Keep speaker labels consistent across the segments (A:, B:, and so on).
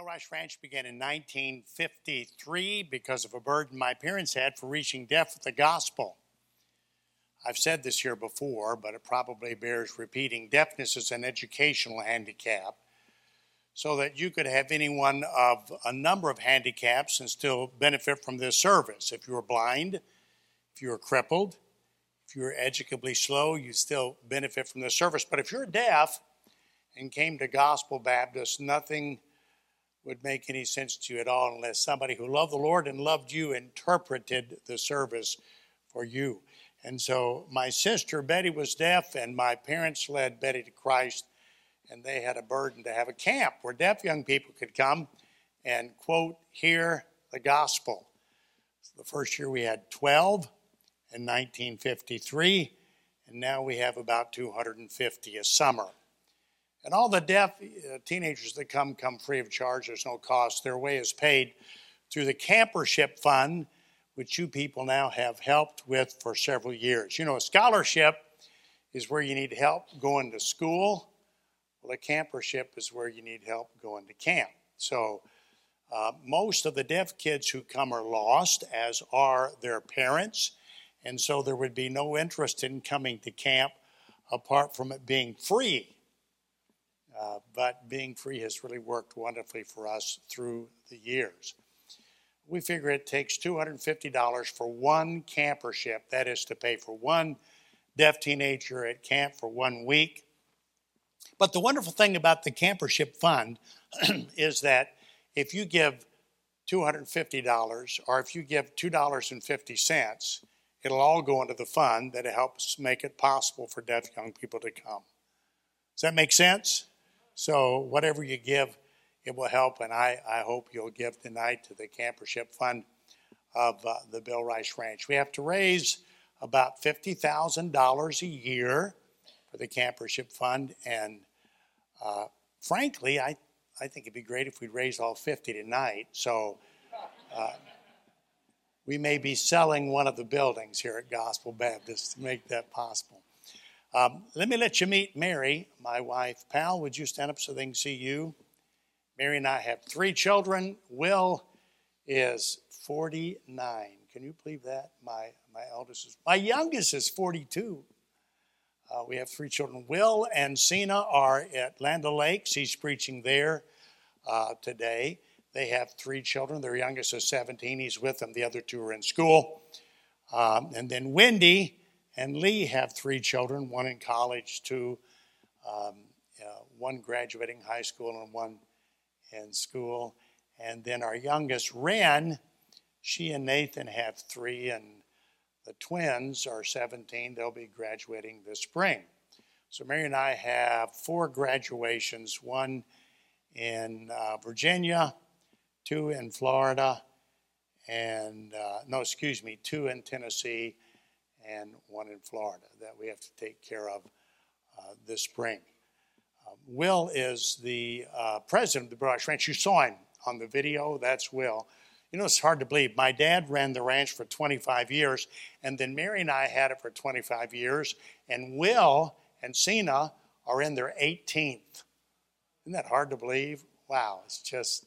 A: Bill Rice Ranch began in 1953 because of a burden my parents had for reaching deaf with the gospel. I've said this here before, but it probably bears repeating. Deafness is an educational handicap, so that you could have anyone of a number of handicaps and still benefit from this service. If you were blind, if you were crippled, if you were educably slow, you still benefit from this service. But if you're deaf and came to Gospel Baptist, nothing would make any sense to you at all unless somebody who loved the Lord and loved you interpreted the service for you. And so my sister Betty was deaf, and my parents led Betty to Christ, and they had a burden to have a camp where deaf young people could come and quote, hear the gospel. So the first year we had 12 in 1953, and now we have about 250 a summer. And all the deaf uh, teenagers that come come free of charge. There's no cost. Their way is paid through the campership fund, which you people now have helped with for several years. You know, a scholarship is where you need help going to school. Well, a campership is where you need help going to camp. So, uh, most of the deaf kids who come are lost, as are their parents. And so there would be no interest in coming to camp apart from it being free. Uh, but being free has really worked wonderfully for us through the years. We figure it takes $250 for one campership, that is to pay for one deaf teenager at camp for one week. But the wonderful thing about the campership fund is that if you give $250 or if you give $2.50, it'll all go into the fund that helps make it possible for deaf young people to come. Does that make sense? So, whatever you give, it will help, and I, I hope you'll give tonight to the campership fund of uh, the Bill Rice Ranch. We have to raise about $50,000 a year for the campership fund, and uh, frankly, I, I think it'd be great if we'd raise all 50 tonight. So, uh, we may be selling one of the buildings here at Gospel Baptist to make that possible. Um, let me let you meet Mary, my wife. Pal, would you stand up so they can see you? Mary and I have three children. Will is 49. Can you believe that? My, my eldest is, my youngest is 42. Uh, we have three children. Will and Cena are at Land Lakes. He's preaching there uh, today. They have three children. Their youngest is 17. He's with them. The other two are in school. Um, and then Wendy and Lee have three children, one in college, two, um, uh, one graduating high school, and one in school. And then our youngest, Ren, she and Nathan have three, and the twins are 17. They'll be graduating this spring. So Mary and I have four graduations one in uh, Virginia, two in Florida, and uh, no, excuse me, two in Tennessee, and one in Florida that we have to take care of uh, this spring. Um, Will is the uh, president of the Bill Ranch. You saw him on the video. That's Will. You know, it's hard to believe. My dad ran the ranch for 25 years, and then Mary and I had it for 25 years, and Will and Cena are in their 18th. Isn't that hard to believe? Wow, it's just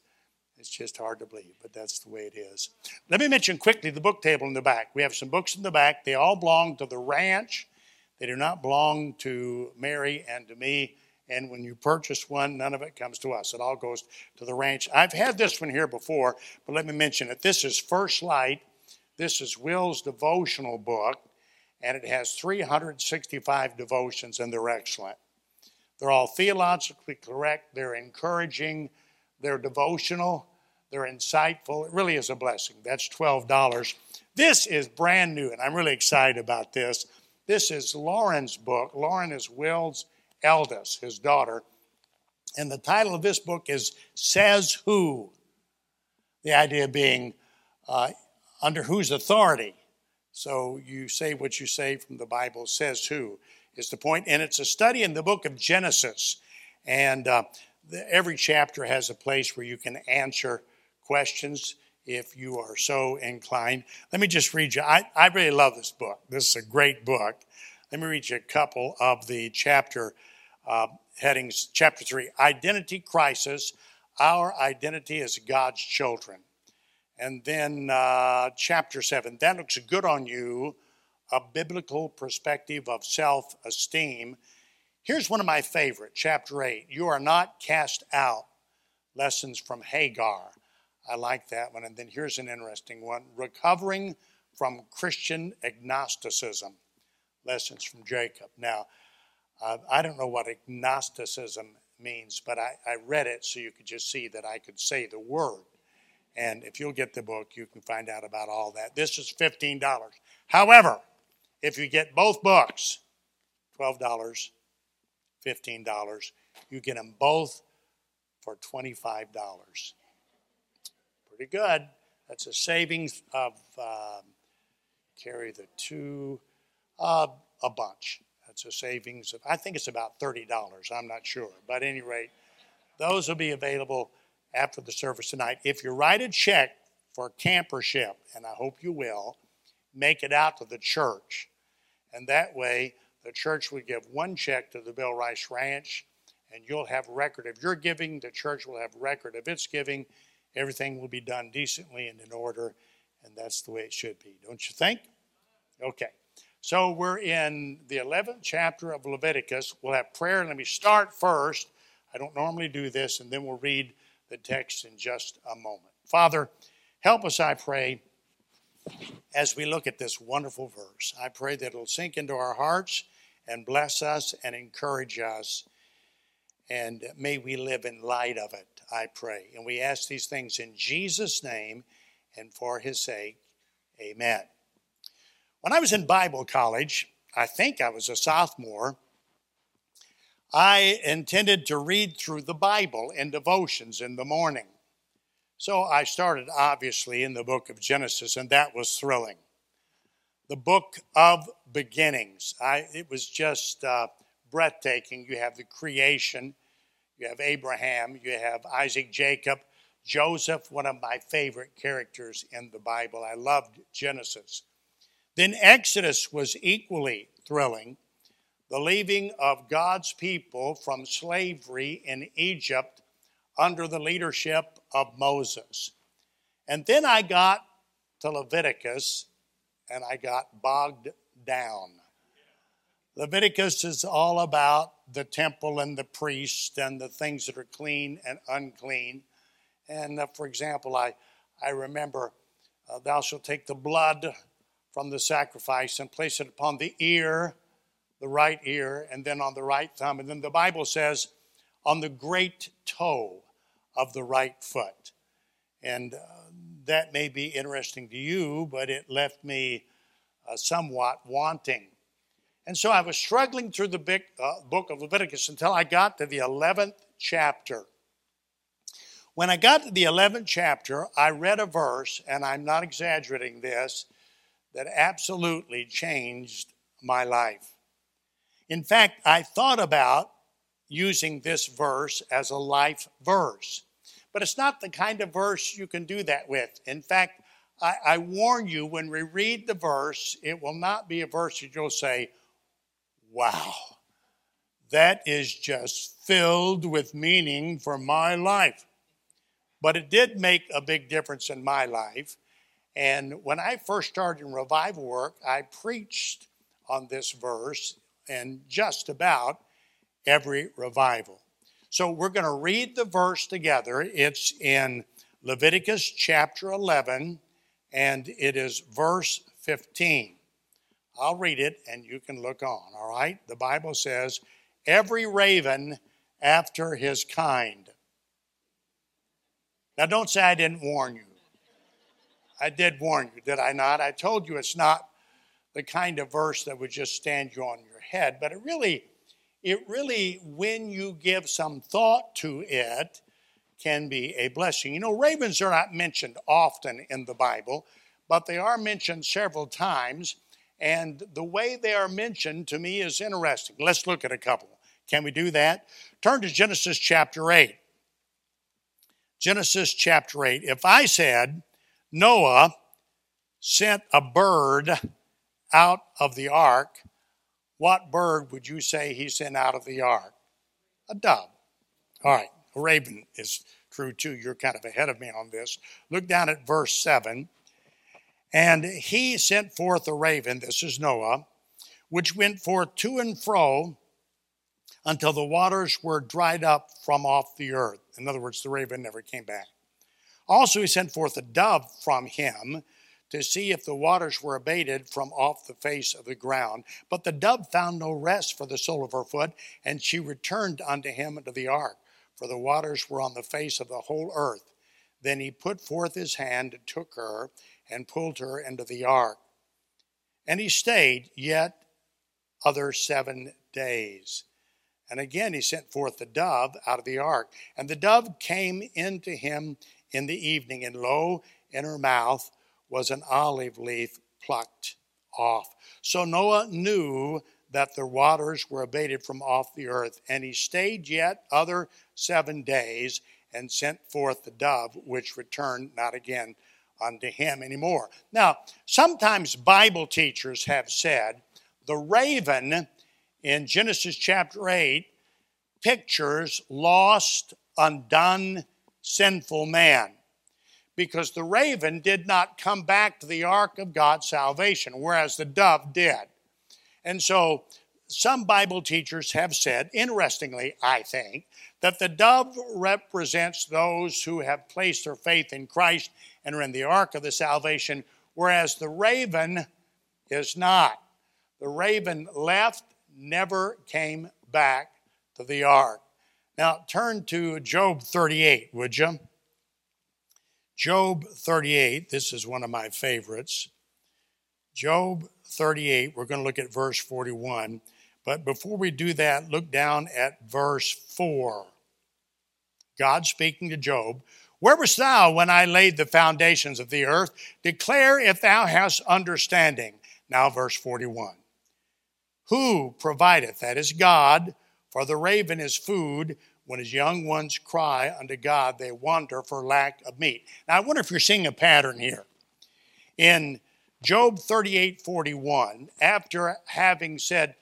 A: it's just hard to believe, but that's the way it is. Let me mention quickly the book table in the back. We have some books in the back. They all belong to the ranch. They do not belong to Mary and to me. And when you purchase one, none of it comes to us. It all goes to the ranch. I've had this one here before, but let me mention it. This is First Light. This is Will's devotional book, and it has 365 devotions, and they're excellent. They're all theologically correct, they're encouraging, they're devotional, they're insightful. It really is a blessing. That's $12. This is brand new, and I'm really excited about this. This is Lauren's book. Lauren is Will's eldest, his daughter. And the title of this book is Says Who? The idea being uh, under whose authority. So you say what you say from the Bible, says who is the point. And it's a study in the book of Genesis. And uh, the, every chapter has a place where you can answer questions if you are so inclined. Let me just read you. I, I really love this book. This is a great book. Let me read you a couple of the chapter uh, headings. Chapter 3 Identity Crisis, our identity as God's children. And then uh, chapter 7, that looks good on you, a biblical perspective of self esteem. Here's one of my favorite, chapter 8. You are not cast out. Lessons from Hagar. I like that one. And then here's an interesting one recovering from Christian agnosticism. Lessons from Jacob. Now, uh, I don't know what agnosticism means, but I, I read it so you could just see that I could say the word. And if you'll get the book, you can find out about all that. This is $15. However, if you get both books, $12, $15, you get them both for $25. Pretty good. That's a savings of, um, carry the two, uh, a bunch. That's a savings of, I think it's about $30. I'm not sure. But at any rate, those will be available after the service tonight. If you write a check for campership, and I hope you will, make it out to the church. And that way, the church would give one check to the Bill Rice Ranch, and you'll have record of your giving. The church will have record of its giving. Everything will be done decently and in order, and that's the way it should be, don't you think? Okay. So we're in the 11th chapter of Leviticus. We'll have prayer. Let me start first. I don't normally do this, and then we'll read the text in just a moment. Father, help us, I pray, as we look at this wonderful verse. I pray that it'll sink into our hearts and bless us and encourage us. And may we live in light of it, I pray. And we ask these things in Jesus' name and for his sake. Amen. When I was in Bible college, I think I was a sophomore, I intended to read through the Bible in devotions in the morning. So I started, obviously, in the book of Genesis, and that was thrilling. The book of beginnings. I, it was just uh, breathtaking. You have the creation, you have Abraham, you have Isaac, Jacob, Joseph, one of my favorite characters in the Bible. I loved Genesis. Then Exodus was equally thrilling the leaving of God's people from slavery in Egypt under the leadership of Moses. And then I got to Leviticus and I got bogged down. Leviticus is all about the temple and the priest and the things that are clean and unclean. And uh, for example, I, I remember, uh, thou shalt take the blood from the sacrifice and place it upon the ear the right ear, and then on the right thumb. And then the Bible says, on the great toe of the right foot. And uh, that may be interesting to you, but it left me uh, somewhat wanting. And so I was struggling through the big, uh, book of Leviticus until I got to the 11th chapter. When I got to the 11th chapter, I read a verse, and I'm not exaggerating this, that absolutely changed my life. In fact, I thought about using this verse as a life verse, but it's not the kind of verse you can do that with. In fact, I, I warn you when we read the verse, it will not be a verse that you'll say, Wow, that is just filled with meaning for my life. But it did make a big difference in my life. And when I first started in revival work, I preached on this verse and just about every revival. So we're going to read the verse together. It's in Leviticus chapter 11, and it is verse 15. I'll read it and you can look on, all right? The Bible says, Every raven after his kind. Now, don't say I didn't warn you. I did warn you, did I not? I told you it's not the kind of verse that would just stand you on your head, but it really, it really, when you give some thought to it, can be a blessing. You know, ravens are not mentioned often in the Bible, but they are mentioned several times, and the way they are mentioned to me is interesting. Let's look at a couple. Can we do that? Turn to Genesis chapter 8. Genesis chapter 8. If I said Noah sent a bird out of the ark, what bird would you say he sent out of the ark? A dove. All right, a raven is true too. You're kind of ahead of me on this. Look down at verse 7. And he sent forth a raven, this is Noah, which went forth to and fro until the waters were dried up from off the earth. In other words, the raven never came back. Also, he sent forth a dove from him to see if the waters were abated from off the face of the ground. But the dove found no rest for the sole of her foot, and she returned unto him into the ark, for the waters were on the face of the whole earth. Then he put forth his hand, and took her, and pulled her into the ark. And he stayed yet other seven days. And again he sent forth the dove out of the ark. And the dove came into him in the evening, and lo, in her mouth was an olive leaf plucked off. So Noah knew that the waters were abated from off the earth, and he stayed yet other seven days and sent forth the dove, which returned not again unto him anymore. Now, sometimes Bible teachers have said the raven in Genesis chapter 8 pictures lost, undone, sinful man. Because the raven did not come back to the ark of God's salvation, whereas the dove did. And so some Bible teachers have said, interestingly, I think, that the dove represents those who have placed their faith in Christ and are in the ark of the salvation, whereas the raven is not. The raven left, never came back to the ark. Now turn to Job 38, would you? Job 38, this is one of my favorites. Job 38, we're going to look at verse 41. But before we do that, look down at verse 4. God speaking to Job, Where wast thou when I laid the foundations of the earth? Declare if thou hast understanding. Now, verse 41. Who provideth, that is God, for the raven is food. When his young ones cry unto God, they wander for lack of meat. Now, I wonder if you're seeing a pattern here. In Job 38 41, after having said,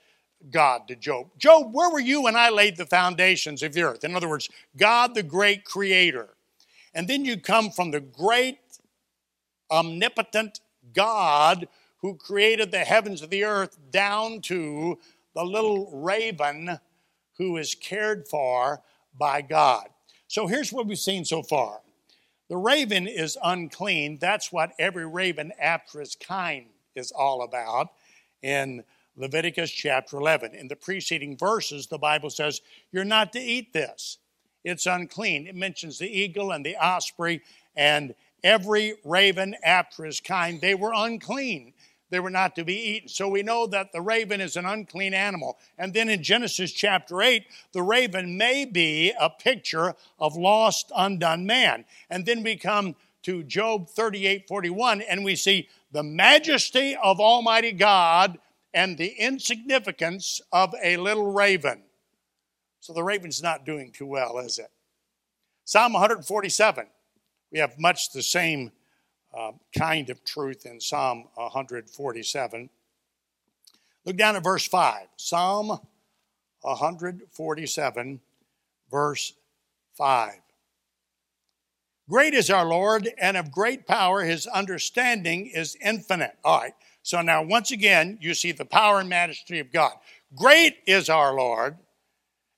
A: God to Job. Job, where were you when I laid the foundations of the earth? In other words, God, the great creator. And then you come from the great, omnipotent God who created the heavens of the earth down to the little raven who is cared for by God. So here's what we've seen so far the raven is unclean. That's what every raven after his kind is all about in Leviticus chapter 11. In the preceding verses, the Bible says, You're not to eat this. It's unclean. It mentions the eagle and the osprey and every raven after his kind. They were unclean they were not to be eaten. So we know that the raven is an unclean animal. And then in Genesis chapter 8, the raven may be a picture of lost, undone man. And then we come to Job 38 41, and we see the majesty of Almighty God and the insignificance of a little raven. So the raven's not doing too well, is it? Psalm 147, we have much the same uh, kind of truth in Psalm 147. Look down at verse 5. Psalm 147, verse 5. Great is our Lord, and of great power, his understanding is infinite. All right, so now once again, you see the power and majesty of God. Great is our Lord,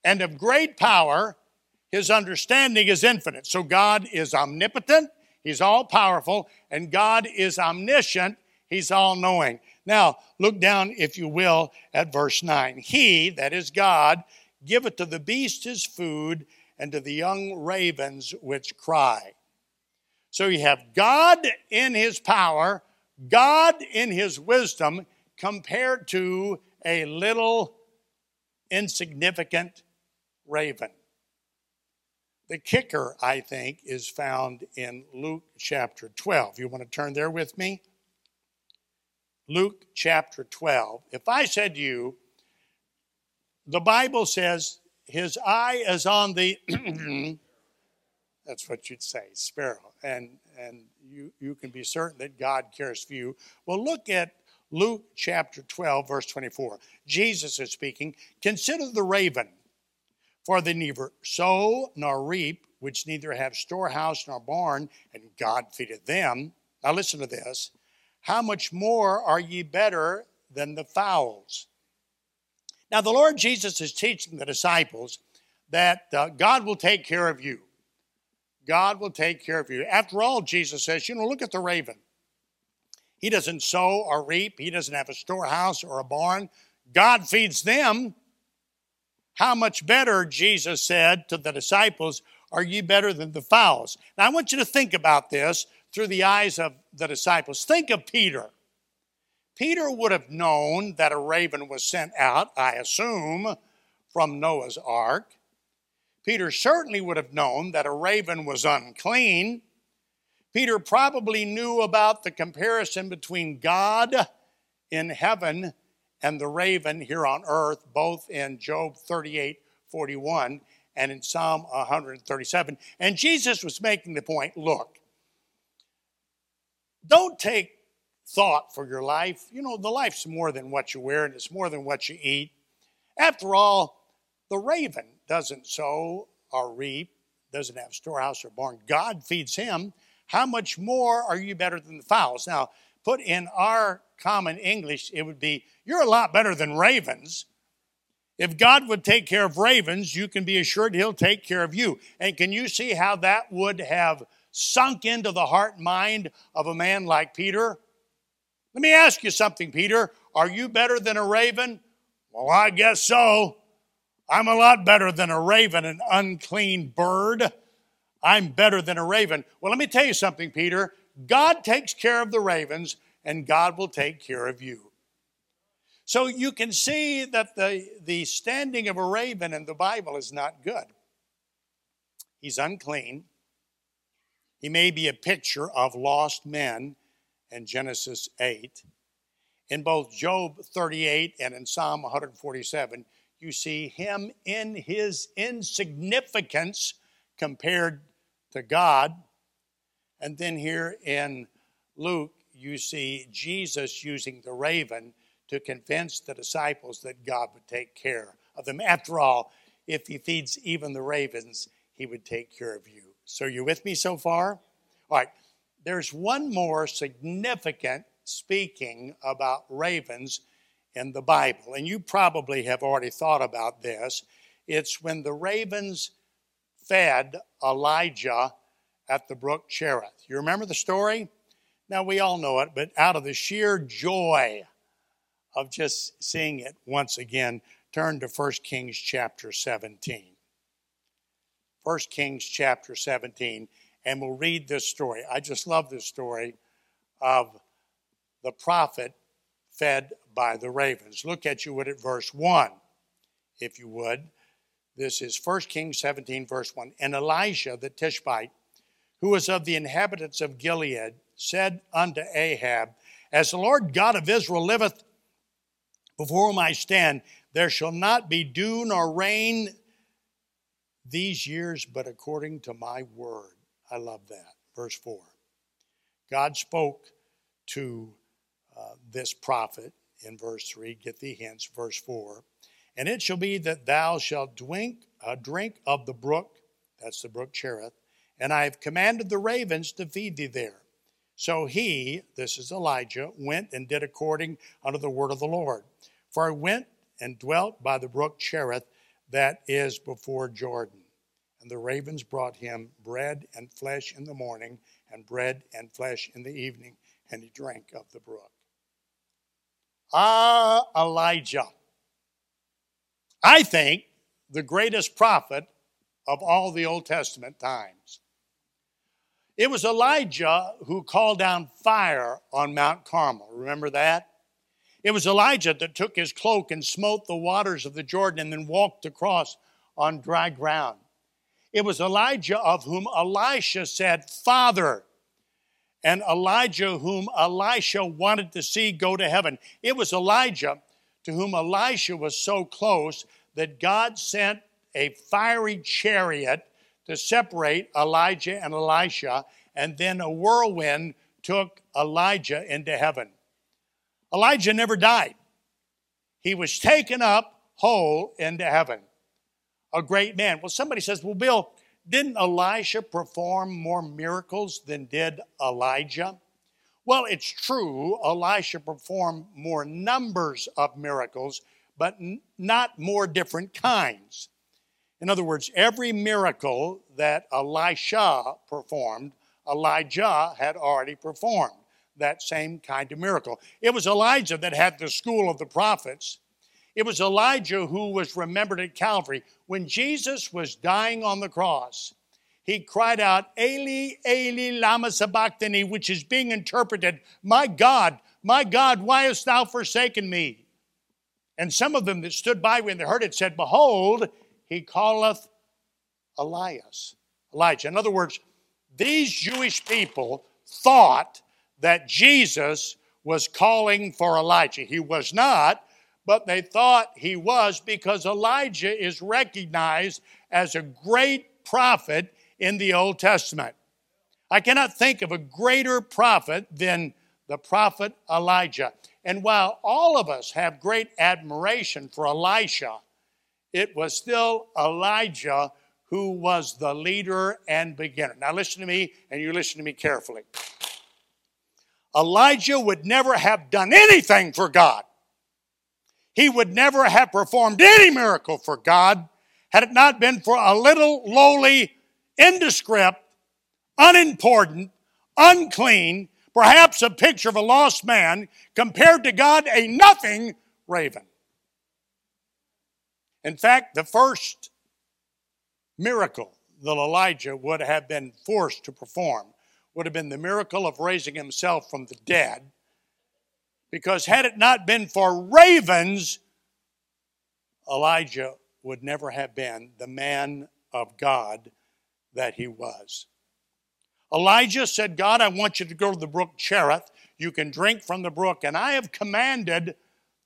A: and of great power, his understanding is infinite. So God is omnipotent, He's all powerful, and God is omniscient. He's all knowing. Now, look down, if you will, at verse 9. He, that is God, giveth to the beast his food, and to the young ravens which cry. So you have God in his power, God in his wisdom, compared to a little insignificant raven. The kicker, I think, is found in Luke chapter 12. You want to turn there with me? Luke chapter 12. If I said to you, the Bible says his eye is on the, that's what you'd say, sparrow. And, and you, you can be certain that God cares for you. Well, look at Luke chapter 12, verse 24. Jesus is speaking. Consider the raven For they neither sow nor reap, which neither have storehouse nor barn, and God feedeth them. Now listen to this. How much more are ye better than the fowls? Now, the Lord Jesus is teaching the disciples that uh, God will take care of you. God will take care of you. After all, Jesus says, you know, look at the raven. He doesn't sow or reap, he doesn't have a storehouse or a barn. God feeds them. How much better, Jesus said to the disciples, are you better than the fowls? Now, I want you to think about this through the eyes of the disciples. Think of Peter. Peter would have known that a raven was sent out, I assume, from Noah's ark. Peter certainly would have known that a raven was unclean. Peter probably knew about the comparison between God in heaven and the raven here on earth, both in Job 38 41 and in Psalm 137. And Jesus was making the point look, don't take thought for your life. You know, the life's more than what you wear and it's more than what you eat. After all, the raven doesn't sow or reap, doesn't have storehouse or barn. God feeds him. How much more are you better than the fowls? Now, put in our common English, it would be, You're a lot better than ravens. If God would take care of ravens, you can be assured He'll take care of you. And can you see how that would have sunk into the heart and mind of a man like Peter? Let me ask you something, Peter. Are you better than a raven? Well, I guess so. I'm a lot better than a raven, an unclean bird. I'm better than a raven. Well, let me tell you something, Peter. God takes care of the ravens, and God will take care of you. So you can see that the, the standing of a raven in the Bible is not good. He's unclean. He may be a picture of lost men in Genesis 8. In both Job 38 and in Psalm 147, you see him in his insignificance compared to God. And then here in Luke, you see Jesus using the raven to convince the disciples that God would take care of them. After all, if he feeds even the ravens, he would take care of you. So, you with me so far? All right. There's one more significant speaking about ravens in the Bible, and you probably have already thought about this. It's when the ravens fed Elijah at the brook Cherith. You remember the story? Now, we all know it, but out of the sheer joy of just seeing it once again, turn to 1 Kings chapter 17. 1 Kings chapter 17 and we'll read this story. I just love this story of the prophet fed by the ravens. Look at you would at verse 1, if you would. This is 1 Kings 17, verse 1. And Elisha the Tishbite, who was of the inhabitants of Gilead, said unto Ahab, As the Lord God of Israel liveth, before whom I stand, there shall not be dew nor rain these years, but according to my word. I love that. Verse 4. God spoke to uh, this prophet in verse 3. Get the hints. Verse 4. And it shall be that thou shalt drink, uh, drink of the brook, that's the brook Cherith, and I have commanded the ravens to feed thee there. So he, this is Elijah, went and did according unto the word of the Lord. For I went and dwelt by the brook Cherith that is before Jordan. And the ravens brought him bread and flesh in the morning, and bread and flesh in the evening, and he drank of the brook. Ah, Elijah. I think the greatest prophet of all the Old Testament times. It was Elijah who called down fire on Mount Carmel. Remember that? It was Elijah that took his cloak and smote the waters of the Jordan and then walked across on dry ground. It was Elijah of whom Elisha said, Father, and Elijah whom Elisha wanted to see go to heaven. It was Elijah to whom Elisha was so close that God sent a fiery chariot to separate Elijah and Elisha, and then a whirlwind took Elijah into heaven. Elijah never died, he was taken up whole into heaven. a great man. Well, somebody says, well, Bill, didn't Elisha perform more miracles than did Elijah? Well, it's true, Elisha performed more numbers of miracles, but n- not more different kinds. In other words, every miracle that Elisha performed, Elijah had already performed that same kind of miracle. It was Elijah that had the school of the prophets. It was Elijah who was remembered at Calvary. When Jesus was dying on the cross, he cried out, Eli, Eli, lama sabachthani, which is being interpreted, My God, my God, why hast thou forsaken me? And some of them that stood by when they heard it said, Behold, he calleth Elias, Elijah. In other words, these Jewish people thought that Jesus was calling for Elijah. He was not, but they thought he was because Elijah is recognized as a great prophet in the Old Testament. I cannot think of a greater prophet than the prophet Elijah. And while all of us have great admiration for Elisha, it was still Elijah who was the leader and beginner. Now, listen to me, and you listen to me carefully. Elijah would never have done anything for God. He would never have performed any miracle for God had it not been for a little lowly, indescript, unimportant, unclean, perhaps a picture of a lost man, compared to God, a nothing raven. In fact, the first miracle that Elijah would have been forced to perform would have been the miracle of raising himself from the dead. Because had it not been for ravens, Elijah would never have been the man of God that he was. Elijah said, God, I want you to go to the brook Cherith. You can drink from the brook, and I have commanded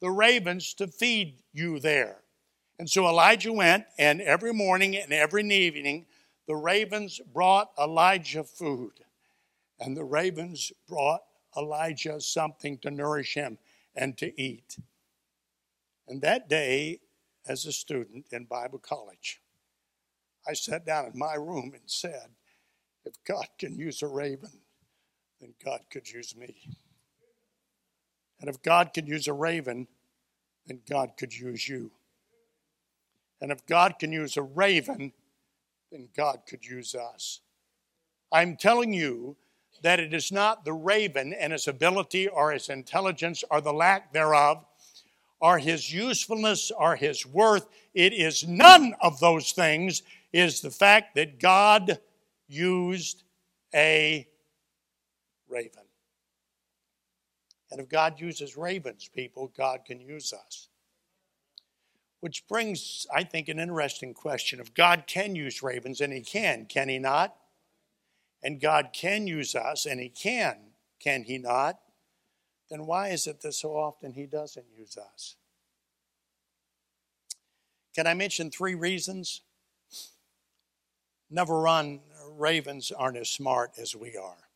A: the ravens to feed you there. And so Elijah went, and every morning and every evening, the ravens brought Elijah food. And the ravens brought Elijah something to nourish him and to eat. And that day, as a student in Bible college, I sat down in my room and said, If God can use a raven, then God could use me. And if God can use a raven, then God could use you. And if God can use a raven, then God could use us. I'm telling you that it is not the raven and his ability or his intelligence or the lack thereof or his usefulness or his worth. It is none of those things, is the fact that God used a raven. And if God uses ravens, people, God can use us. Which brings, I think, an interesting question. If God can use ravens, and He can, can He not? And God can use us, and He can, can He not? Then why is it that so often He doesn't use us? Can I mention three reasons? Number one, ravens aren't as smart as we are.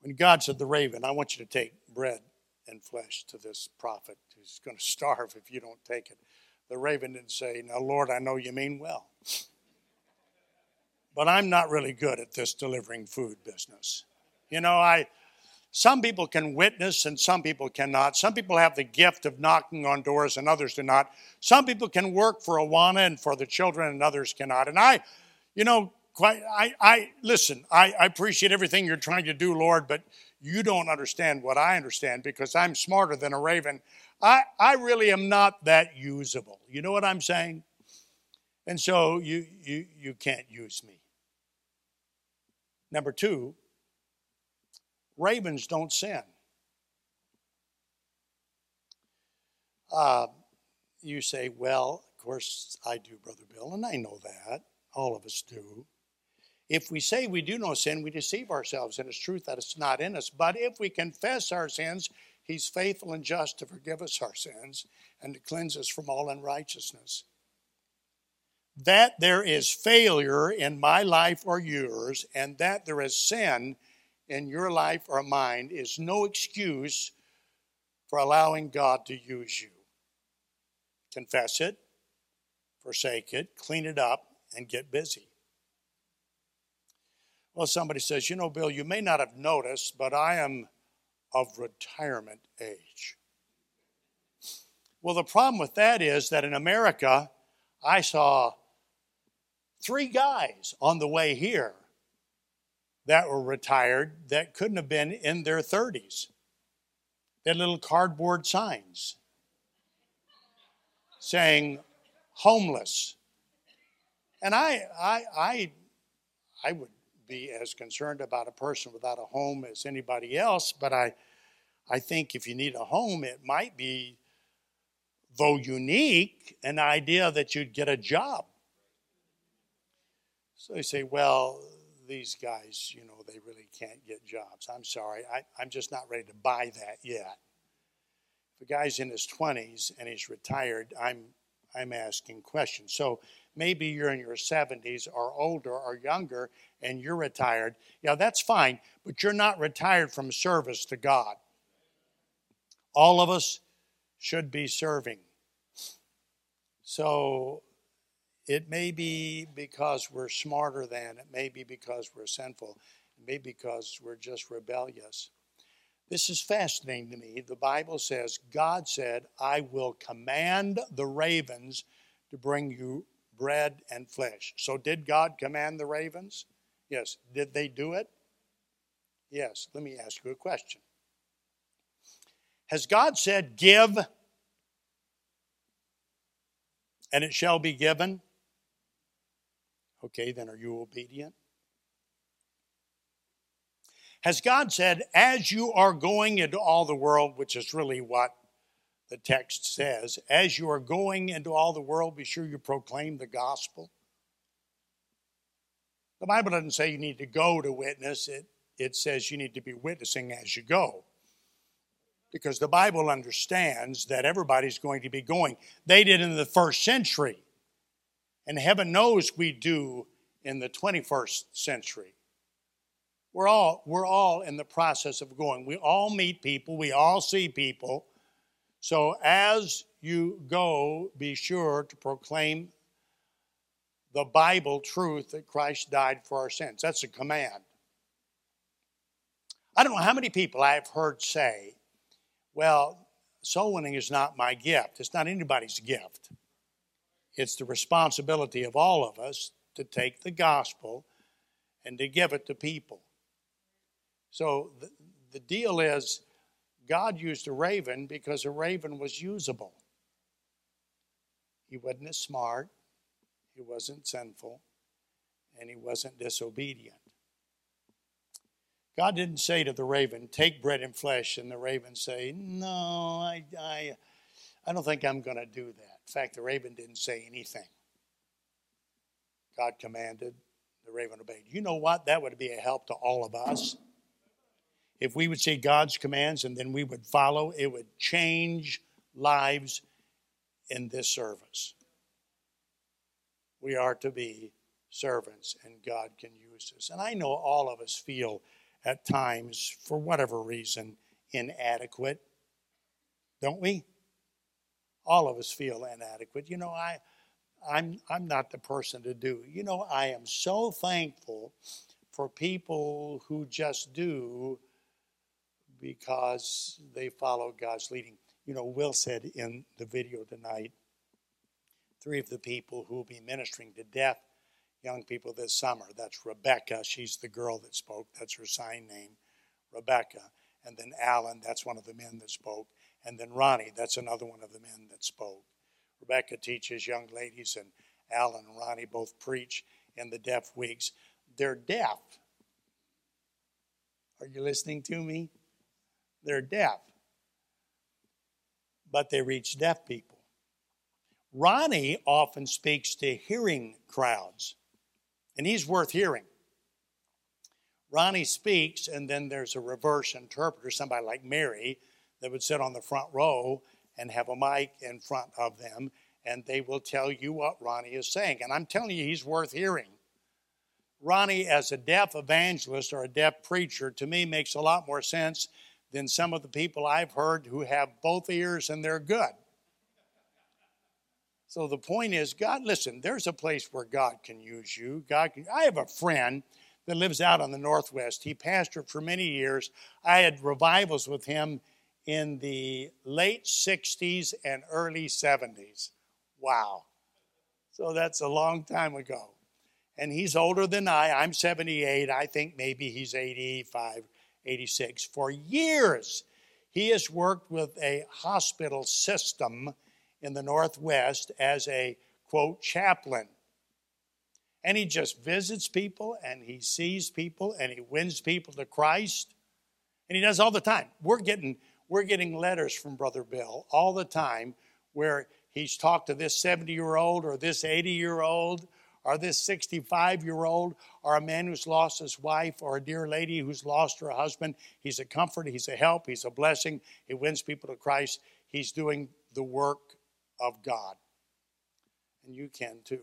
A: When God said the raven, I want you to take bread and flesh to this prophet who's going to starve if you don't take it. The raven didn't say, Now, Lord, I know you mean well, but I'm not really good at this delivering food business. You know, I. Some people can witness and some people cannot. Some people have the gift of knocking on doors and others do not. Some people can work for Awana and for the children and others cannot. And I, you know, quite, I, I listen, I, I appreciate everything you're trying to do, Lord, but you don't understand what I understand because I'm smarter than a raven. I, I really am not that usable. You know what I'm saying? And so you, you, you can't use me. Number two, ravens don't sin. Uh, you say, well, of course I do, Brother Bill, and I know that. All of us do. If we say we do no sin, we deceive ourselves, and it's truth that it's not in us. But if we confess our sins, He's faithful and just to forgive us our sins and to cleanse us from all unrighteousness. That there is failure in my life or yours, and that there is sin in your life or mine, is no excuse for allowing God to use you. Confess it, forsake it, clean it up, and get busy. Well, somebody says, You know, Bill, you may not have noticed, but I am of retirement age. Well, the problem with that is that in America, I saw three guys on the way here that were retired that couldn't have been in their 30s. They had little cardboard signs saying homeless. And I, I, I, I would be as concerned about a person without a home as anybody else, but I, I think if you need a home, it might be, though unique, an idea that you'd get a job. So they say, well, these guys, you know, they really can't get jobs. I'm sorry, I, I'm just not ready to buy that yet. If a guy's in his 20s and he's retired, I'm, I'm asking questions. So maybe you're in your 70s or older or younger and you're retired. Yeah, that's fine, but you're not retired from service to God. All of us should be serving. So it may be because we're smarter than, it may be because we're sinful, it may be because we're just rebellious. This is fascinating to me. The Bible says, God said, I will command the ravens to bring you bread and flesh. So, did God command the ravens? Yes. Did they do it? Yes. Let me ask you a question Has God said, Give, and it shall be given? Okay, then are you obedient? Has God said, as you are going into all the world, which is really what the text says, as you are going into all the world, be sure you proclaim the gospel? The Bible doesn't say you need to go to witness, it, it says you need to be witnessing as you go. Because the Bible understands that everybody's going to be going. They did in the first century. And heaven knows we do in the 21st century. We're all, we're all in the process of going. We all meet people, we all see people. So as you go, be sure to proclaim the Bible truth that Christ died for our sins. That's a command. I don't know how many people I've heard say, well, soul winning is not my gift. It's not anybody's gift. It's the responsibility of all of us to take the gospel and to give it to people. So the, the deal is God used a raven because a raven was usable. He wasn't as smart, he wasn't sinful, and he wasn't disobedient. God didn't say to the raven, Take bread and flesh, and the raven say, No, I, I, I don't think I'm going to do that. In fact, the raven didn't say anything. God commanded, the raven obeyed. You know what? That would be a help to all of us. If we would see God's commands and then we would follow, it would change lives in this service. We are to be servants, and God can use us. And I know all of us feel at times, for whatever reason, inadequate, don't we? All of us feel inadequate. You know, I, I'm, I'm not the person to do. You know, I am so thankful for people who just do because they follow God's leading. You know, Will said in the video tonight, three of the people who will be ministering to deaf young people this summer. That's Rebecca. She's the girl that spoke. That's her sign name, Rebecca. And then Alan, that's one of the men that spoke. And then Ronnie, that's another one of the men that spoke. Rebecca teaches young ladies, and Alan and Ronnie both preach in the deaf weeks. They're deaf. Are you listening to me? They're deaf. But they reach deaf people. Ronnie often speaks to hearing crowds, and he's worth hearing. Ronnie speaks, and then there's a reverse interpreter, somebody like Mary, that would sit on the front row and have a mic in front of them, and they will tell you what Ronnie is saying. And I'm telling you, he's worth hearing. Ronnie, as a deaf evangelist or a deaf preacher, to me makes a lot more sense than some of the people I've heard who have both ears and they're good. So the point is, God, listen, there's a place where God can use you. God can, I have a friend that lives out on the Northwest. He pastored for many years. I had revivals with him in the late 60s and early 70s. Wow. So that's a long time ago. And he's older than I. I'm 78. I think maybe he's 85, 86. For years, he has worked with a hospital system in the Northwest as a quote chaplain. And he just visits people and he sees people and he wins people to Christ. And he does all the time. We're getting we're getting letters from Brother Bill all the time where he's talked to this 70 year old or this 80 year old or this 65 year old or a man who's lost his wife or a dear lady who's lost her husband. He's a comfort, he's a help, he's a blessing. He wins people to Christ. He's doing the work of God. And you can too.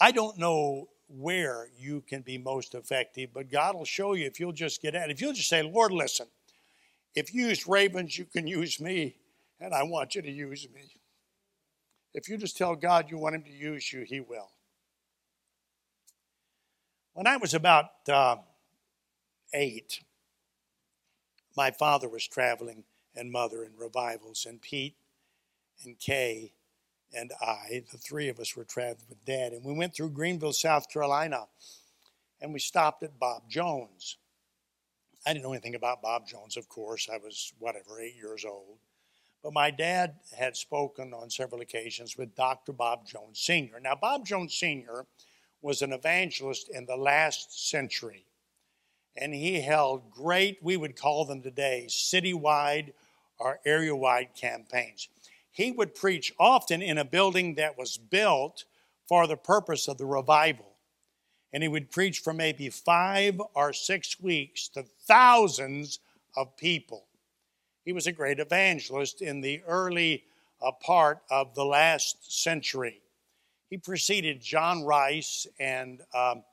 A: I don't know where you can be most effective, but God will show you if you'll just get at it. If you'll just say, Lord, listen, if you use ravens, you can use me, and I want you to use me. If you just tell God you want Him to use you, He will. When I was about uh, eight, my father was traveling and mother in revivals, and Pete and Kay and I, the three of us were traveling with Dad, and we went through Greenville, South Carolina, and we stopped at Bob Jones. I didn't know anything about Bob Jones, of course. I was, whatever, eight years old. But my dad had spoken on several occasions with Dr. Bob Jones Sr. Now, Bob Jones Sr. was an evangelist in the last century, and he held great, we would call them today, citywide or area wide campaigns he would preach often in a building that was built for the purpose of the revival. And he would preach for maybe five or six weeks to thousands of people. He was a great evangelist in the early uh, part of the last century. He preceded John Rice and, um,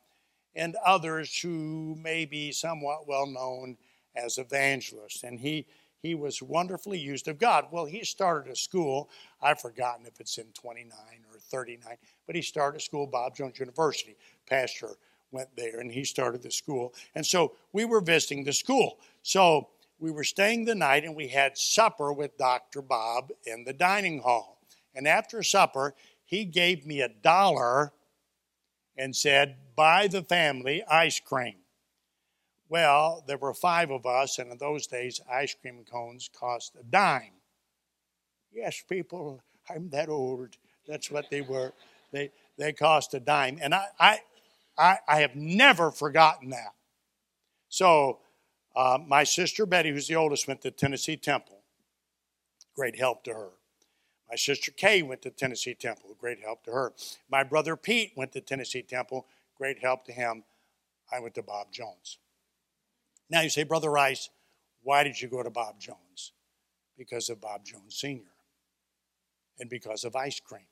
A: and others who may be somewhat well known as evangelists. And he, he was wonderfully used of God. Well, he started a school. I've forgotten if it's in 29 or 39, but he started a school, Bob Jones University. Pastor went there and he started the school. And so we were visiting the school. So we were staying the night and we had supper with Dr. Bob in the dining hall. And after supper, he gave me a dollar and said, Buy the family ice cream. Well, there were five of us, and in those days, ice cream cones cost a dime. Yes, people, I'm that old. That's what they were. They, they cost a dime. And I, I, I, I have never forgotten that. So, uh, my sister Betty, who's the oldest, went to Tennessee Temple. Great help to her. My sister Kay went to Tennessee Temple. Great help to her. My brother Pete went to Tennessee Temple. Great help to him. I went to Bob Jones. Now you say, Brother Rice, why did you go to Bob Jones? Because of Bob Jones Sr. and because of ice cream.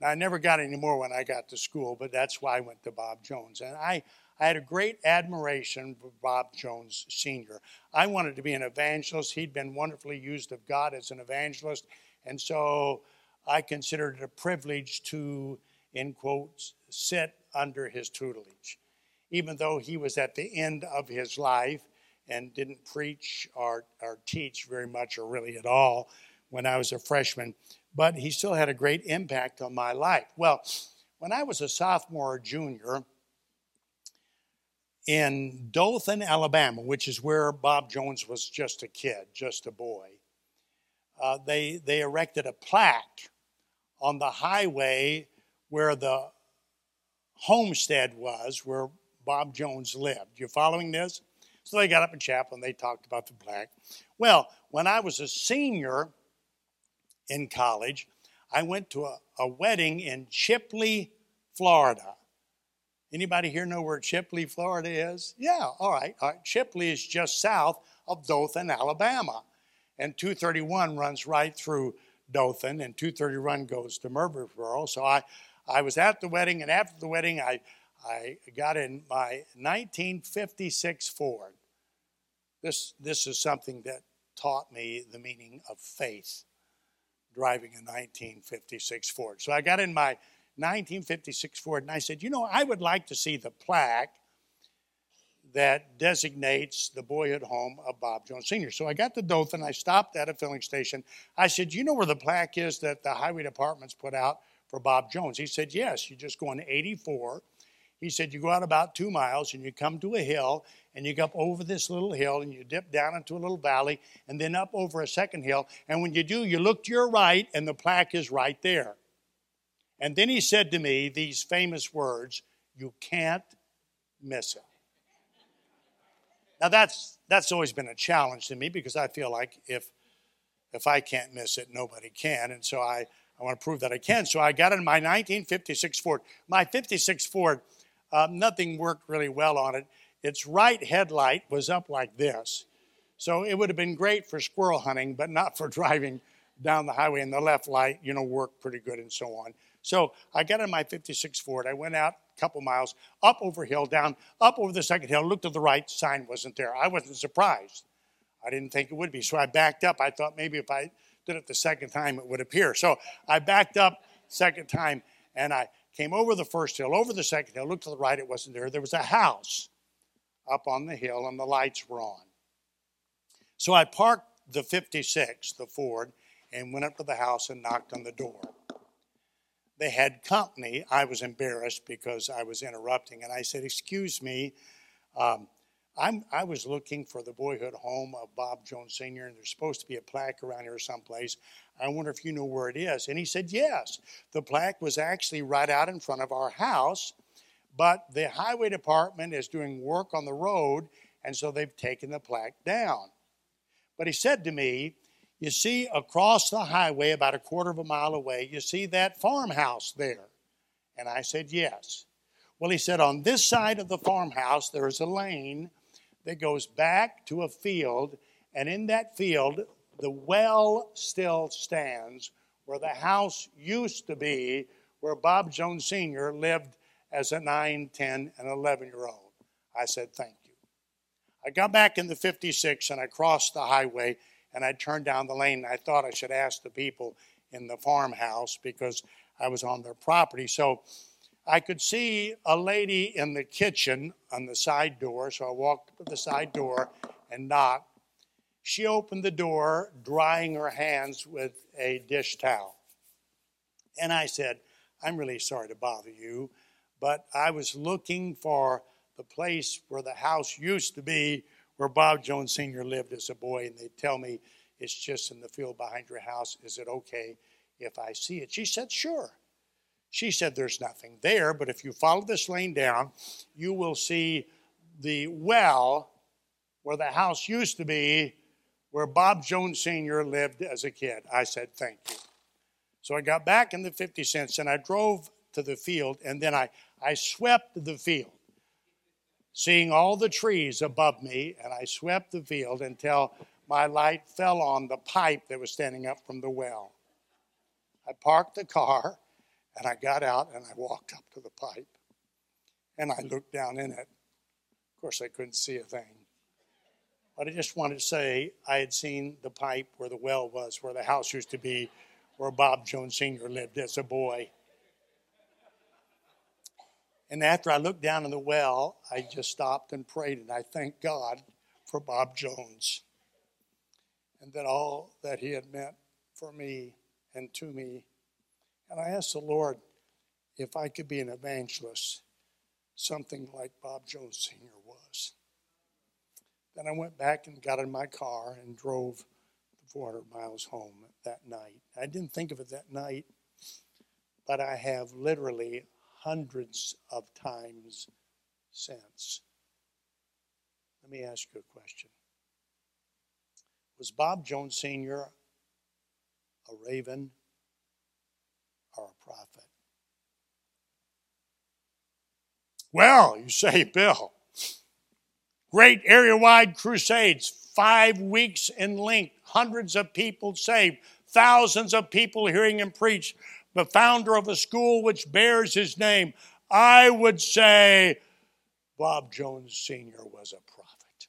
A: Now, I never got any more when I got to school, but that's why I went to Bob Jones. And I, I had a great admiration for Bob Jones Sr. I wanted to be an evangelist. He'd been wonderfully used of God as an evangelist. And so I considered it a privilege to, in quotes, sit under his tutelage even though he was at the end of his life and didn't preach or, or teach very much or really at all when I was a freshman, but he still had a great impact on my life. Well, when I was a sophomore or junior in Dothan, Alabama, which is where Bob Jones was just a kid, just a boy, uh, they, they erected a plaque on the highway where the homestead was, where Bob Jones lived. You following this? So they got up in chapel and they talked about the plaque. Well, when I was a senior in college, I went to a, a wedding in Chipley, Florida. Anybody here know where Chipley, Florida is? Yeah, all right. All right. Chipley is just south of Dothan, Alabama. And 231 runs right through Dothan, and 231 goes to Murfreesboro. So I, I was at the wedding, and after the wedding, I I got in my 1956 Ford. This, this is something that taught me the meaning of faith. Driving a 1956 Ford. So I got in my 1956 Ford and I said, you know, I would like to see the plaque that designates the boyhood home of Bob Jones Sr. So I got to Dothan. I stopped at a filling station. I said, You know where the plaque is that the highway department's put out for Bob Jones? He said, Yes. You just go on 84. He said, You go out about two miles and you come to a hill and you go up over this little hill and you dip down into a little valley and then up over a second hill. And when you do, you look to your right and the plaque is right there. And then he said to me these famous words You can't miss it. Now that's that's always been a challenge to me because I feel like if if I can't miss it, nobody can. And so I, I want to prove that I can. So I got in my 1956 Ford. My 56 Ford, uh, nothing worked really well on it. Its right headlight was up like this. So it would have been great for squirrel hunting, but not for driving down the highway. And the left light, you know, worked pretty good and so on. So I got in my 56 Ford. I went out a couple miles, up over hill, down, up over the second hill, looked to the right, sign wasn't there. I wasn't surprised. I didn't think it would be. So I backed up. I thought maybe if I did it the second time, it would appear. So I backed up second time and I came over the first hill, over the second hill, looked to the right, it wasn't there. There was a house up on the hill and the lights were on. So I parked the 56, the Ford, and went up to the house and knocked on the door they had company. I was embarrassed because I was interrupting, and I said, "Excuse me, um, I was looking for the boyhood home of Bob Jones Sr., and there's supposed to be a plaque around here someplace. I wonder if you know where it is." And he said, "Yes, the plaque was actually right out in front of our house, but the highway department is doing work on the road, and so they've taken the plaque down." But he said to me, you see across the highway, about a quarter of a mile away, you see that farmhouse there? And I said, Yes. Well, he said, On this side of the farmhouse, there is a lane that goes back to a field, and in that field, the well still stands where the house used to be, where Bob Jones Sr. lived as a 9, 10, and 11 year old. I said, Thank you. I got back in the 56 and I crossed the highway and I turned down the lane. I thought I should ask the people in the farmhouse because I was on their property. So I could see a lady in the kitchen on the side door. So I walked to the side door and knocked. She opened the door, drying her hands with a dish towel. And I said, I'm really sorry to bother you, but I was looking for the place where the house used to be where Bob Jones Sr. lived as a boy, and they'd tell me it's just in the field behind your house. Is it okay if I see it? She said, Sure. She said, There's nothing there, but if you follow this lane down, you will see the well where the house used to be, where Bob Jones Sr. lived as a kid. I said, Thank you. So I got back in the 50 cents and I drove to the field, and then I, I swept the field seeing all the trees above me, and I swept the field until my light fell on the pipe that was standing up from the well. I parked the car and I got out and I walked up to the pipe and I looked down in it. Of course, I couldn't see a thing. But I just wanted to say I had seen the pipe where the well was, where the house used to be, where Bob Jones Sr. lived as a boy. And after I looked down in the well, I just stopped and prayed and I thanked God for Bob Jones and that all that he had meant for me and to me. And I asked the Lord if I could be an evangelist, something like Bob Jones Sr. was. Then I went back and got in my car and drove the 400 miles home that night. I didn't think of it that night, but I have literally hundreds of times since. Let me ask you a question. Was Bob Jones Sr. a raven or a prophet? Well, you say, Bill, great area wide crusades, five weeks in length, hundreds of people saved, thousands of people hearing him preach the founder of a school which bears his name, I would say Bob Jones Sr. was a prophet.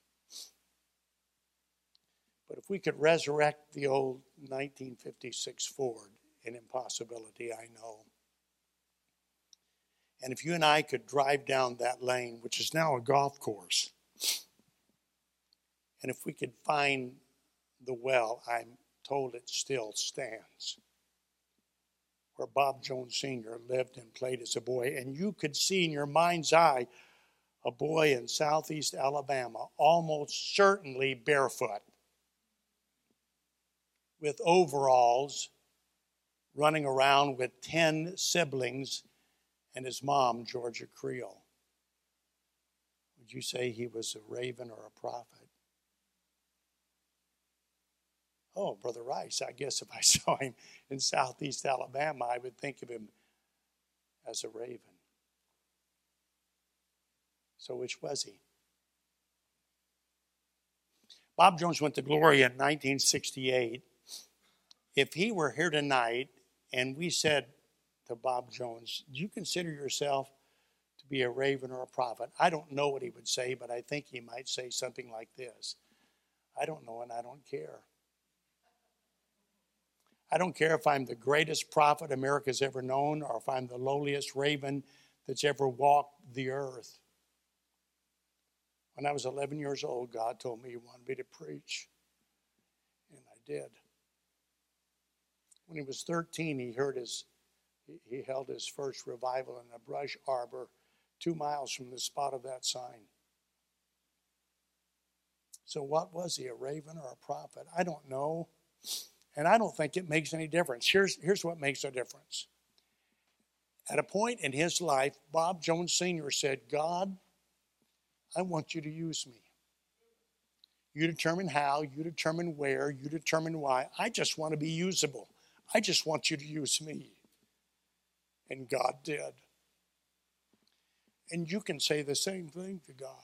A: But if we could resurrect the old 1956 Ford, an impossibility, I know. And if you and I could drive down that lane, which is now a golf course, and if we could find the well, I'm told it still stands, where Bob Jones Sr. lived and played as a boy, and you could see in your mind's eye a boy in southeast Alabama, almost certainly barefoot, with overalls, running around with 10 siblings and his mom, Georgia Creel. Would you say he was a raven or a prophet? Oh, Brother Rice, I guess if I saw him in southeast Alabama, I would think of him as a raven. So, which was he? Bob Jones went to glory in 1968. If he were here tonight and we said to Bob Jones, Do you consider yourself to be a raven or a prophet? I don't know what he would say, but I think he might say something like this I don't know and I don't care. I don't care if I'm the greatest prophet America's ever known or if I'm the lowliest raven that's ever walked the earth. When I was 11 years old, God told me He wanted me to preach, and I did. When he was 13, he heard his he held his first revival in a brush arbor two miles from the spot of that sign. So, what was he, a raven or a prophet? I don't know. And I don't think it makes any difference. Here's, here's what makes a difference. At a point in his life, Bob Jones Sr. said, God, I want you to use me. You determine how, you determine where, you determine why. I just want to be usable. I just want you to use me. And God did. And you can say the same thing to God.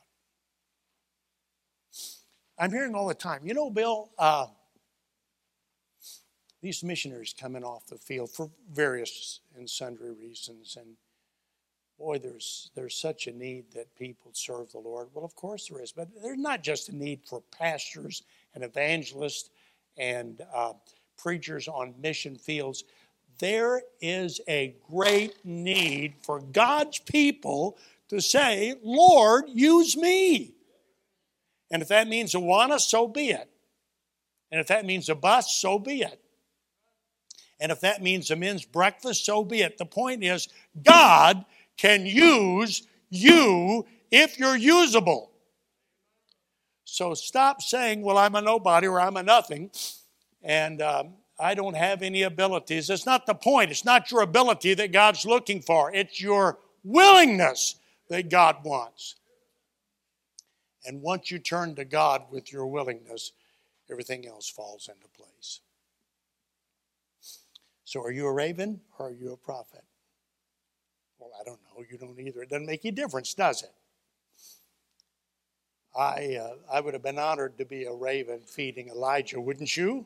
A: I'm hearing all the time, you know, Bill, uh, these missionaries coming off the field for various and sundry reasons. And boy, there's, there's such a need that people serve the Lord. Well, of course there is, but there's not just a need for pastors and evangelists and uh, preachers on mission fields. There is a great need for God's people to say, Lord, use me. And if that means a Awana, so be it. And if that means a bus, so be it. And if that means a men's breakfast, so be it. The point is, God can use you if you're usable. So stop saying, well, I'm a nobody or I'm a nothing and um, I don't have any abilities. It's not the point. It's not your ability that God's looking for, it's your willingness that God wants. And once you turn to God with your willingness, everything else falls into place. So, are you a raven or are you a prophet? Well, I don't know. You don't either. It doesn't make any difference, does it? I, uh, I would have been honored to be a raven feeding Elijah, wouldn't you?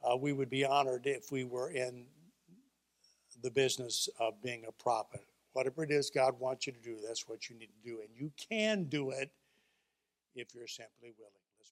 A: Uh, we would be honored if we were in the business of being a prophet. Whatever it is God wants you to do, that's what you need to do. And you can do it if you're simply willing.